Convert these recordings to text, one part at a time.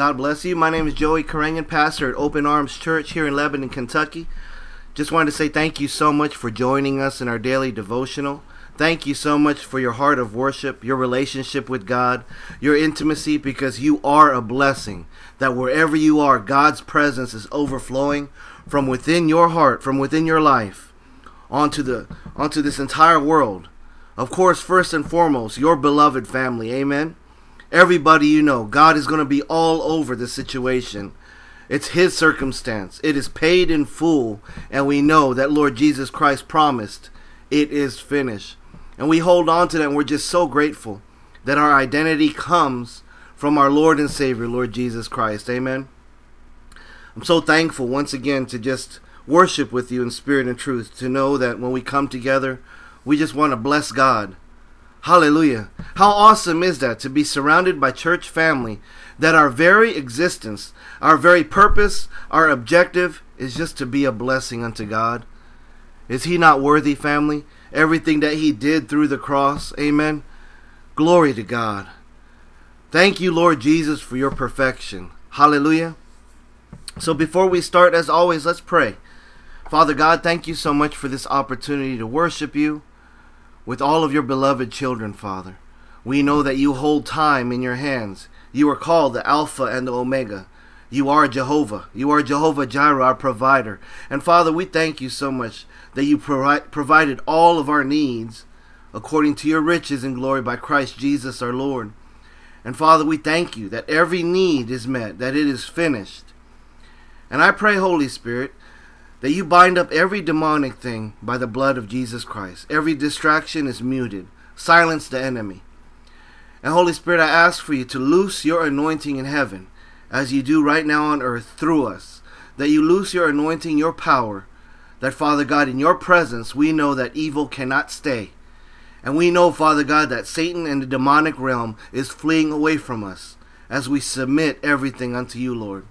God bless you. My name is Joey Karangan, pastor at Open Arms Church here in Lebanon, Kentucky. Just wanted to say thank you so much for joining us in our daily devotional. Thank you so much for your heart of worship, your relationship with God, your intimacy, because you are a blessing. That wherever you are, God's presence is overflowing from within your heart, from within your life, onto the onto this entire world. Of course, first and foremost, your beloved family. Amen everybody you know. God is going to be all over the situation. It's His circumstance. It is paid in full, and we know that Lord Jesus Christ promised it is finished. And we hold on to that, and we're just so grateful that our identity comes from our Lord and Savior, Lord Jesus Christ. Amen. I'm so thankful once again to just worship with you in spirit and truth, to know that when we come together, we just want to bless God Hallelujah. How awesome is that to be surrounded by church family that our very existence, our very purpose, our objective is just to be a blessing unto God? Is he not worthy, family? Everything that he did through the cross. Amen. Glory to God. Thank you, Lord Jesus, for your perfection. Hallelujah. So before we start, as always, let's pray. Father God, thank you so much for this opportunity to worship you with all of your beloved children, Father. We know that you hold time in your hands. You are called the Alpha and the Omega. You are Jehovah. You are Jehovah Jireh, our provider. And Father, we thank you so much that you provi- provided all of our needs according to your riches and glory by Christ Jesus our Lord. And Father, we thank you that every need is met, that it is finished. And I pray, Holy Spirit, that you bind up every demonic thing by the blood of Jesus Christ. Every distraction is muted. Silence the enemy. And Holy Spirit, I ask for you to loose your anointing in heaven as you do right now on earth through us. That you loose your anointing, your power. That, Father God, in your presence, we know that evil cannot stay. And we know, Father God, that Satan and the demonic realm is fleeing away from us as we submit everything unto you, Lord.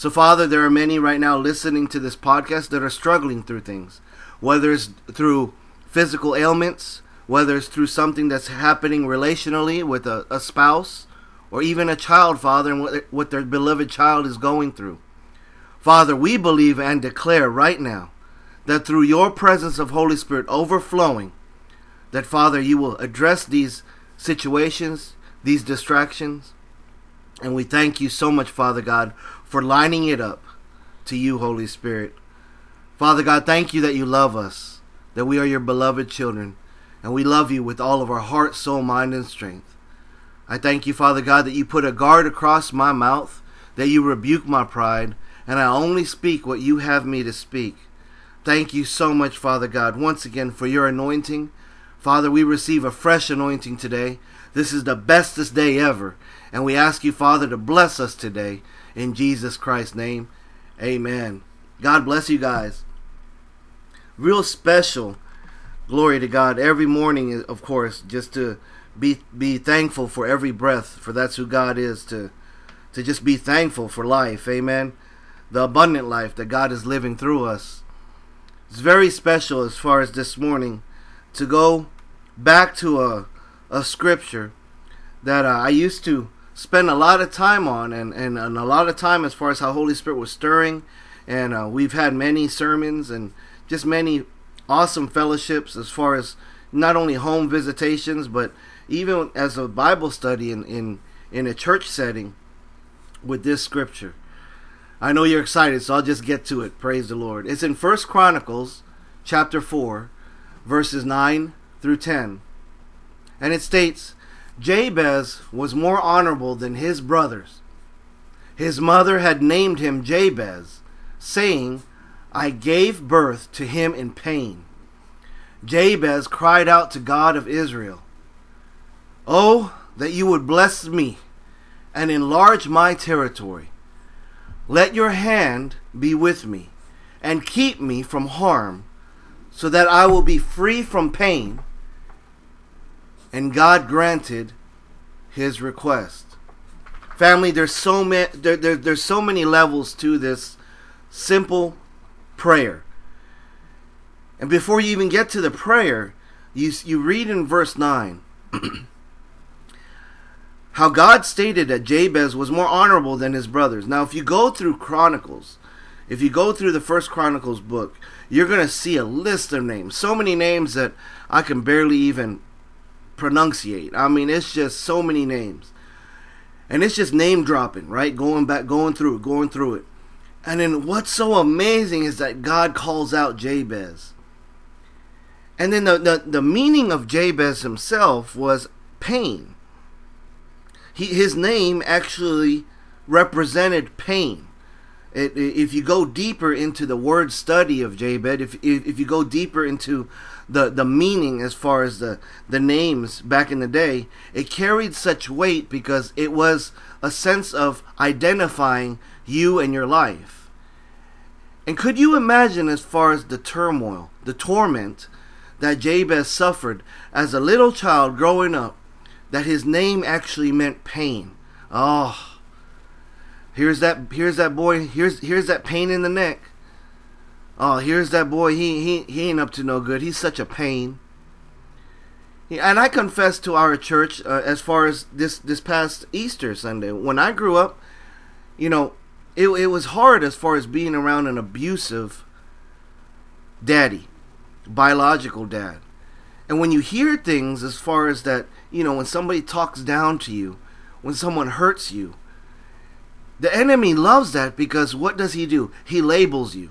So, Father, there are many right now listening to this podcast that are struggling through things, whether it's through physical ailments, whether it's through something that's happening relationally with a, a spouse, or even a child, Father, and what, what their beloved child is going through. Father, we believe and declare right now that through your presence of Holy Spirit overflowing, that, Father, you will address these situations, these distractions. And we thank you so much, Father God, for lining it up to you, Holy Spirit. Father God, thank you that you love us, that we are your beloved children, and we love you with all of our heart, soul, mind, and strength. I thank you, Father God, that you put a guard across my mouth, that you rebuke my pride, and I only speak what you have me to speak. Thank you so much, Father God, once again for your anointing. Father, we receive a fresh anointing today. This is the bestest day ever, and we ask you, Father, to bless us today in Jesus Christ's name. Amen. God bless you guys. Real special. Glory to God. Every morning, of course, just to be be thankful for every breath, for that's who God is, to to just be thankful for life. Amen. The abundant life that God is living through us. It's very special as far as this morning to go back to a a scripture that uh, I used to spend a lot of time on and, and, and, a lot of time as far as how Holy Spirit was stirring. And uh, we've had many sermons and just many awesome fellowships as far as not only home visitations, but even as a Bible study in, in, in a church setting with this scripture. I know you're excited, so I'll just get to it. Praise the Lord. It's in First Chronicles chapter 4, verses 9 through 10. And it states, Jabez was more honorable than his brothers. His mother had named him Jabez, saying, I gave birth to him in pain. Jabez cried out to God of Israel, Oh, that you would bless me and enlarge my territory. Let your hand be with me and keep me from harm, so that I will be free from pain and God granted his request. Family, there's so many there, there, there's so many levels to this simple prayer. And before you even get to the prayer, you you read in verse 9 how God stated that Jabez was more honorable than his brothers. Now, if you go through Chronicles, if you go through the first Chronicles book, you're going to see a list of names. So many names that I can barely even pronunciate. I mean, it's just so many names. And it's just name dropping, right? Going back, going through it, going through it. And then what's so amazing is that God calls out Jabez. And then the, the, the meaning of Jabez himself was pain. He, his name actually represented pain. It, if you go deeper into the word study of Jabez, if, if, if you go deeper into the, the meaning as far as the, the names back in the day, it carried such weight because it was a sense of identifying you and your life. And could you imagine as far as the turmoil, the torment that Jabez suffered as a little child growing up, that his name actually meant pain? Oh, Here's that here's that boy, here's here's that pain in the neck. Oh, here's that boy, he he he ain't up to no good. He's such a pain. And I confess to our church uh, as far as this this past Easter Sunday, when I grew up, you know, it it was hard as far as being around an abusive daddy, biological dad. And when you hear things as far as that, you know, when somebody talks down to you, when someone hurts you, the enemy loves that because what does he do? He labels you.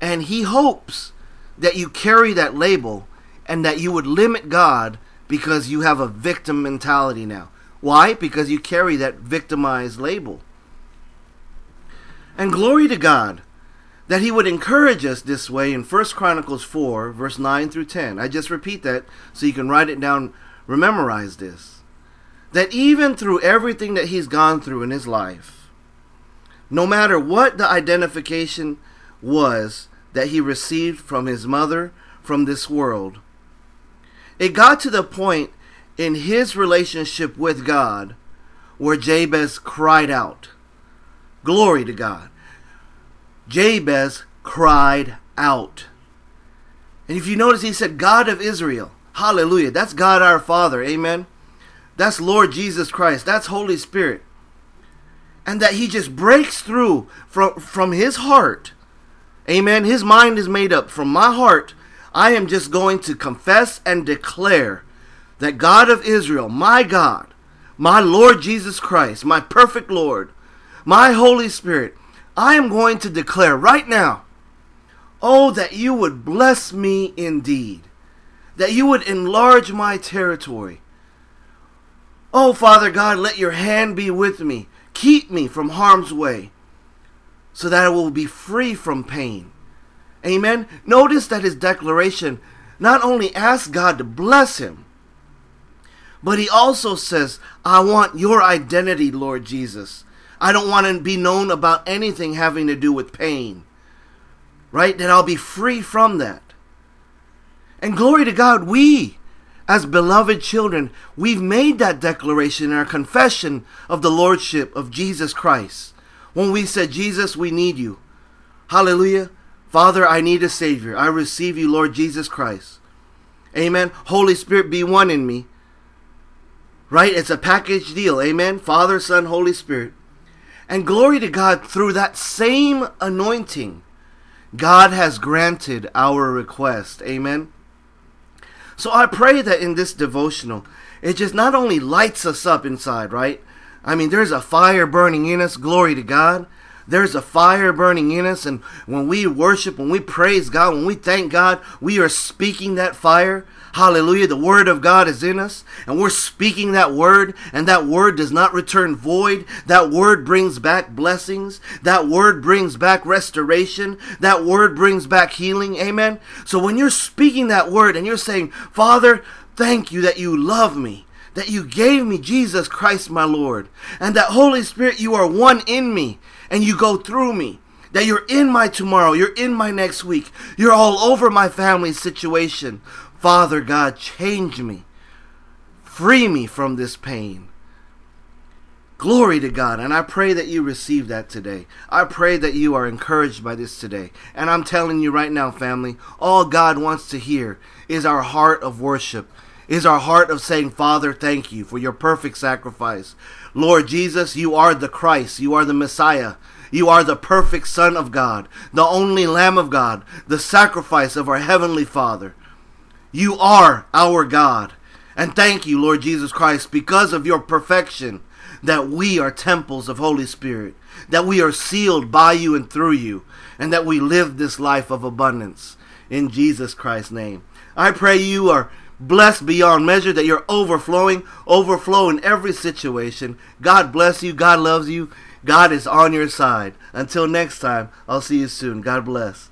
And he hopes that you carry that label and that you would limit God because you have a victim mentality now. Why? Because you carry that victimized label. And glory to God that he would encourage us this way in 1 Chronicles 4, verse 9 through 10. I just repeat that so you can write it down, memorize this. That even through everything that he's gone through in his life, no matter what the identification was that he received from his mother from this world. It got to the point in his relationship with God where Jabez cried out. Glory to God. Jabez cried out. And if you notice, he said, God of Israel. Hallelujah. That's God our Father. Amen. That's Lord Jesus Christ. That's Holy Spirit and that he just breaks through from from his heart. Amen. His mind is made up. From my heart, I am just going to confess and declare that God of Israel, my God, my Lord Jesus Christ, my perfect Lord, my Holy Spirit, I am going to declare right now, oh, that you would bless me indeed, that you would enlarge my territory. Oh, Father God, let your hand be with me. Keep me from harm's way so that I will be free from pain. Amen. Notice that his declaration not only asks God to bless him, but he also says, I want your identity, Lord Jesus. I don't want to be known about anything having to do with pain. Right? That I'll be free from that. And glory to God, we as beloved children, we've made that declaration in our confession of the Lordship of Jesus Christ. When we said, Jesus, we need you. Hallelujah. Father, I need a Savior. I receive you, Lord Jesus Christ. Amen. Holy Spirit, be one in me. Right? It's a package deal. Amen. Father, Son, Holy Spirit. And glory to God, through that same anointing, God has granted our request. Amen. So I pray that in this devotional, it just not only lights us up inside, right? I mean, there's a fire burning in us, glory to God. There's a fire burning in us, and when we worship, when we praise God, when we thank God, we are speaking that fire. Hallelujah. The word of God is in us and we're speaking that word and that word does not return void. That word brings back blessings. That word brings back restoration. That word brings back healing. Amen. So when you're speaking that word and you're saying, Father, thank you that you love me that you gave me Jesus Christ, my Lord, and that Holy Spirit, you are one in me and you go through me. That you're in my tomorrow, you're in my next week, you're all over my family situation. Father God, change me. Free me from this pain. Glory to God. And I pray that you receive that today. I pray that you are encouraged by this today. And I'm telling you right now, family, all God wants to hear is our heart of worship, is our heart of saying, Father, thank you for your perfect sacrifice. Lord Jesus, you are the Christ, you are the Messiah. You are the perfect Son of God, the only Lamb of God, the sacrifice of our Heavenly Father. You are our God. And thank you, Lord Jesus Christ, because of your perfection, that we are temples of Holy Spirit, that we are sealed by you and through you, and that we live this life of abundance. In Jesus Christ's name. I pray you are blessed beyond measure, that you're overflowing, overflow in every situation. God bless you. God loves you. God is on your side. Until next time, I'll see you soon. God bless.